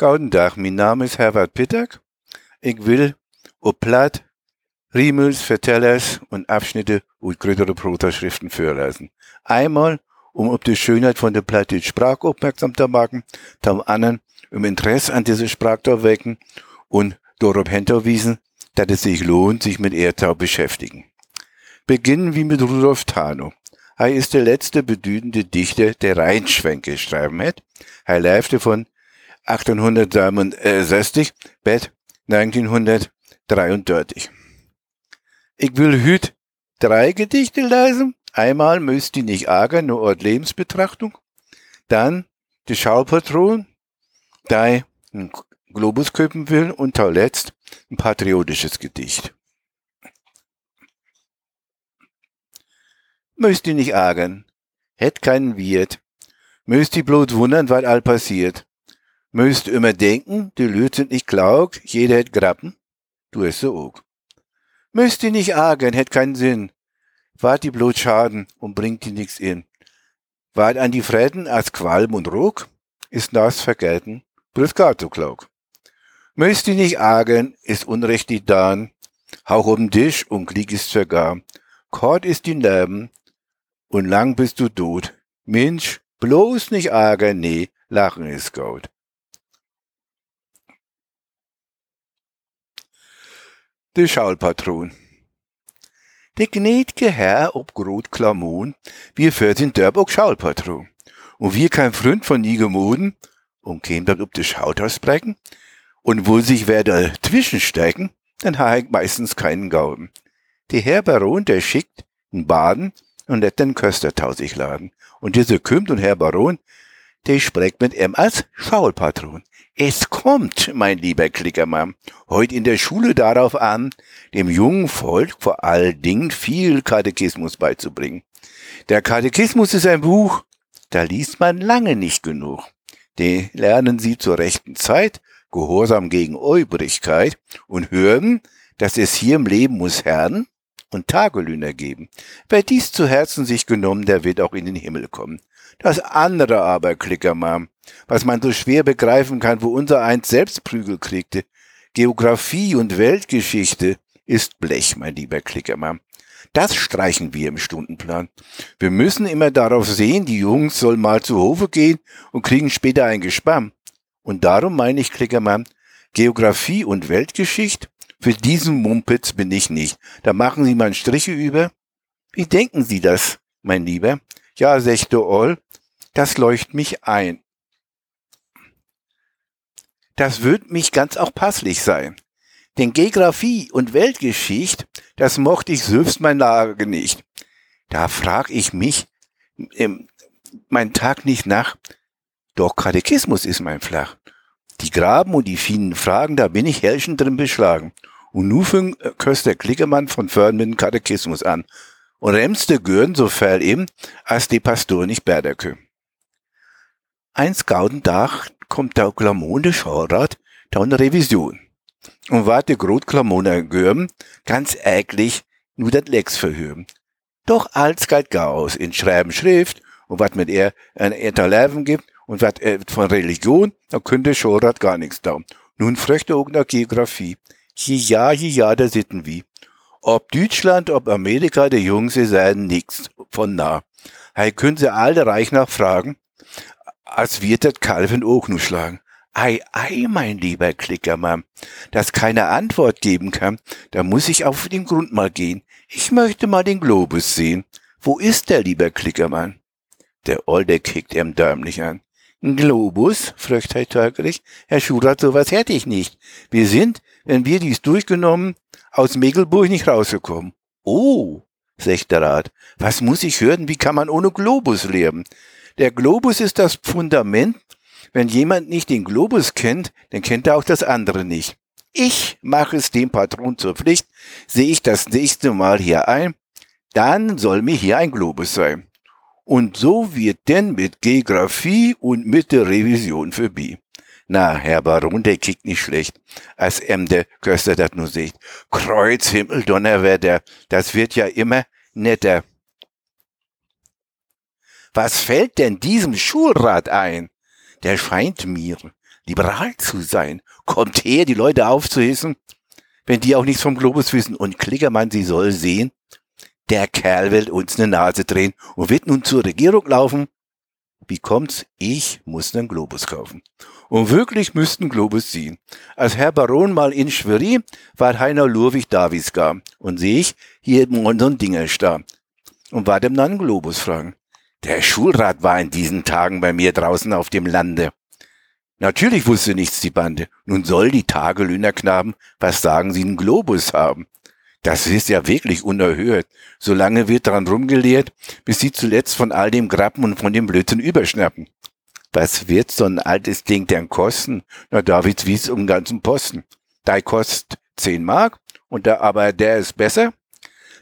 Guten Tag, mein Name ist Herbert Pittack. Ich will ob Platt, Riemels, Vertellers und Abschnitte und größere Protaschriften vorlesen. Einmal, um auf die Schönheit von der Platte Sprache aufmerksam zu machen, zum anderen, um Interesse an dieser Sprache zu wecken und darauf hinterwiesen, dass es sich lohnt, sich mit ihr zu beschäftigen. Beginnen wir mit Rudolf Tano. Er ist der letzte bedeutende Dichter, der Rheinschwänke schreiben hat. Er lebte von 1867 bis 1933. Ich will hüt drei Gedichte lesen. Einmal müsst ihr nicht ärgern, nur Ort Lebensbetrachtung. Dann die Schaupatron, die ein Globus köpen will und zuletzt ein patriotisches Gedicht. Müsst ihr nicht ärgern, hätt keinen Wirt. Müsst ihr bloß wundern, was all passiert. Müsst immer denken, die Lüt sind nicht klaug, jeder hätt Grappen, du hast so auch. Müsst ihr nicht argen, hätt keinen Sinn. Wart die bloß Schaden und bringt die nix in. Wart an die Fräten als Qualm und Ruck, ist das vergelten, bloß gar zu klaug. Müsst ihr nicht argen, ist Unrecht die Dan, hauch um Tisch und Krieg ist vergar. Kort ist die Nerven und lang bist du tot. Mensch, bloß nicht argen, nee, lachen ist gut. De Schaulpatron. De gnäd'ge Herr ob grot Klamon, wir führt in Dörp auch Schaulpatron. Und wir kein Freund von nie gemoden, und käm ob de Schauthaus brecken, und wo sich wer da zwischenstecken, dann ha ich meistens keinen Gauben. Der Herr Baron, der schickt n Baden und lädt den Köstertau sich laden. Und dieser kümmt und Herr Baron, der spricht mit ihm als Schaulpatron. Es kommt, mein lieber Klickermann, heute in der Schule darauf an, dem jungen Volk vor allen Dingen viel Katechismus beizubringen. Der Katechismus ist ein Buch, da liest man lange nicht genug. Den lernen Sie zur rechten Zeit, Gehorsam gegen Obrigkeit und hören, dass es hier im Leben muss Herren und Tagelöhner geben. Wer dies zu Herzen sich genommen, der wird auch in den Himmel kommen. Das andere aber, Klickermann, was man so schwer begreifen kann, wo unser eins selbst Prügel kriegte. Geographie und Weltgeschichte ist Blech, mein lieber Klickermann. Das streichen wir im Stundenplan. Wir müssen immer darauf sehen, die Jungs sollen mal zu Hofe gehen und kriegen später ein Gespann. Und darum meine ich, Klickermann, Geographie und Weltgeschichte, für diesen Mumpitz bin ich nicht. Da machen Sie mal Striche über. Wie denken Sie das, mein Lieber? Ja, sechte Oll, das leucht mich ein. Das wird mich ganz auch passlich sein. Denn Geographie und Weltgeschichte, das mochte ich selbst mein Lage nicht. Da frag ich mich, ähm, mein Tag nicht nach. Doch Katechismus ist mein Flach. Die Graben und die vielen Fragen, da bin ich herrschen drin beschlagen. Und nu fing äh, Köster Klickemann von Föhren mit dem Katechismus an. Und remste Gürn so fell ihm, als die Pastor nicht Berderkö. Eins gauden Dach kommt der Klamone Schaurat da eine Revision. Und warte grot Klamone görm, ganz äglich, nur dat Lex verhören. Doch als galt Chaos in Schreiben Schrift und wat mit er ein Interleven gibt und wat er von Religion, da könnte Schaurat gar nichts da. Nun fröchte auch nach Geografie. Je ja, je ja, da sitten wie. Ob Deutschland, ob Amerika, der Jungs, sie seien nix von nah. Hei können sie alle reich nachfragen, als wird das Calvin auch nur schlagen. Ei, ei, mein lieber Klickermann, dass keine Antwort geben kann, da muss ich auf den Grund mal gehen. Ich möchte mal den Globus sehen. Wo ist der, lieber Klickermann? Der Olde kickt ihm dämlich an. Ein Globus? fragt Herr Törgerich. Herr Schurat, sowas hätte ich nicht. Wir sind, wenn wir dies durchgenommen, aus Megelburg nicht rausgekommen. Oh, sagt der Rat. Was muss ich hören? Wie kann man ohne Globus leben? Der Globus ist das Fundament. Wenn jemand nicht den Globus kennt, dann kennt er auch das andere nicht. Ich mache es dem Patron zur Pflicht, sehe ich das nächste Mal hier ein, dann soll mir hier ein Globus sein. Und so wird denn mit Geographie und mit der Revision für B. Na, Herr Baron, der kickt nicht schlecht, als em der Köster dat nur sieht. Kreuz, Himmel, Donnerwetter, das wird ja immer netter. Was fällt denn diesem Schulrat ein? Der scheint mir liberal zu sein. Kommt her, die Leute aufzuhissen, wenn die auch nichts vom Globus wissen. Und Klickermann, sie soll sehen, der Kerl will uns eine Nase drehen und wird nun zur Regierung laufen. Wie kommt's? Ich muss einen Globus kaufen. Und wirklich müssten Globus ziehen. Als Herr Baron mal in Schwerin war Heiner Lurwig da, wie's gab. Und sehe ich hier so ein Dinger da. Und war dem dann Globus fragen. Der Schulrat war in diesen Tagen bei mir draußen auf dem Lande. Natürlich wusste nichts die Bande. Nun soll die Tagelöhnerknaben, was sagen sie, einen Globus haben. Das ist ja wirklich unerhört. Solange wird dran rumgelehrt, bis sie zuletzt von all dem Grappen und von dem Blödsinn überschnappen. Was wird so ein altes Ding denn kosten? Na, Davids wies um ganzen Posten. Da kostet zehn Mark und da aber der ist besser.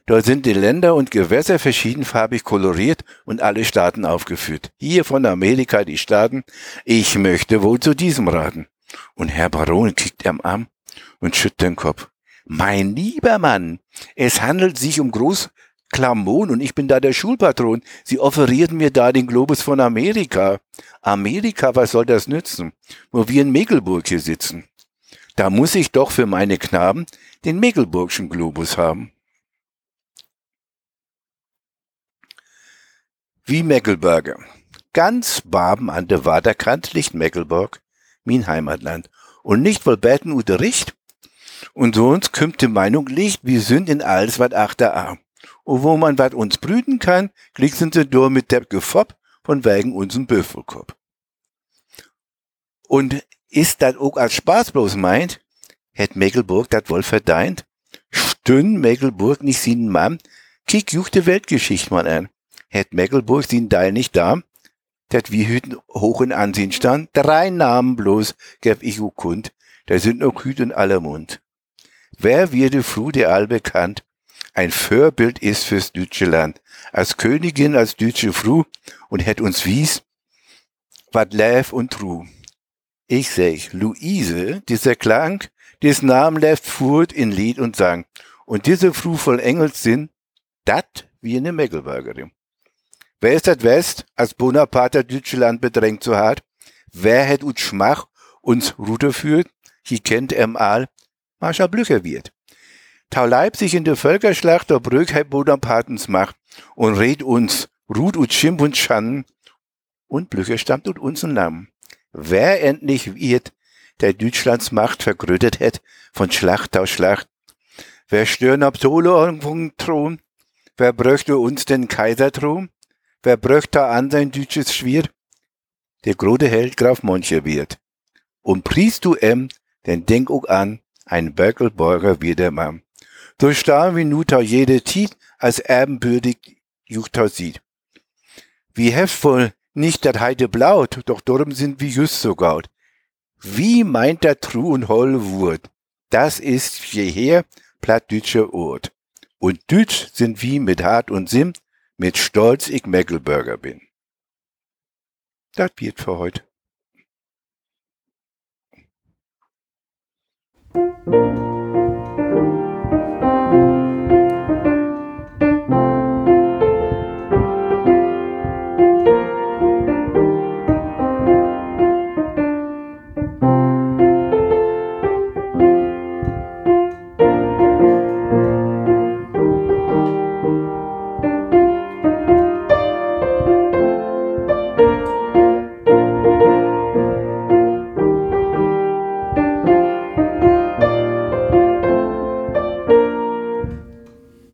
Dort sind die Länder und Gewässer verschiedenfarbig koloriert und alle Staaten aufgeführt. Hier von Amerika die Staaten. Ich möchte wohl zu diesem raten. Und Herr Baron kickt am Arm und schüttet den Kopf. Mein lieber Mann, es handelt sich um Großklamon und ich bin da der Schulpatron. Sie offerierten mir da den Globus von Amerika. Amerika, was soll das nützen, wo wir in Mecklenburg hier sitzen? Da muss ich doch für meine Knaben den Mecklenburgschen Globus haben. Wie Meckelberger. Ganz Baben an der Waderkant liegt Meckelburg, mein Heimatland. Und nicht wohl beten oder Richt. Und so uns kümmt die Meinung liegt, wir sind in alles wat achter a. Und wo man wat uns brüten kann, klicken sie durch mit der Gefopp von wegen unseren Büffelkopf. Und ist dat auch als Spaß bloß meint, hätt Mecklenburg dat wohl verdeint? Stünn Mecklenburg nicht sin Mann, kick juchte Weltgeschichte mal an het Mecklenburg sin Teil nicht da, dat wie Hüten hoch in Ansehen stand, drei Namen bloß gäb ich u kund, da sind noch Hüt in aller Mund. Wer würde früh der all bekannt, ein Vorbild ist fürs deutsche Land, als Königin, als deutsche Fru und hätt uns wies, wat läf und tru. Ich sag, Luise, dieser Klang, des Namen läft furt in Lied und Sang, und diese Fru voll Engelssinn, dat wie eine Meckelbergerin. Wer ist das West, als Bonaparte Deutschland bedrängt so hart? Wer hätt ut Schmach uns Rute führt? Hier kennt em all Marschall Blücher wird. Tau Leipzig in der Völkerschlacht der Brück hat Bonapartens Macht und red uns Rut und Schimpf und Schannen und Blücher stammt und uns Namen. Wer endlich wird, der Deutschlands Macht vergrötet hätt von Schlacht auf Schlacht? Wer stören ab Solo vom Thron? Wer bräuchte uns den Kaiserthron? Wer bröcht da an sein deutsches Schwier? Der große Held Graf Moncherwirt. Und priest du em, denn denk auch an, ein Böckelborger wie der Mann. So starr wie Nuta jede Tiet, als erbenbürdig Juchta sieht. Wie heftvoll nicht dat heide blaut, doch darum sind wir just so gaut. Wie meint der Tru und Holl Wurt? Das ist jeher plattdütscher Ort. Und Dütsch sind wie mit Hart und Sim, mit Stolz ich Meckelburger bin. Das wird für heute.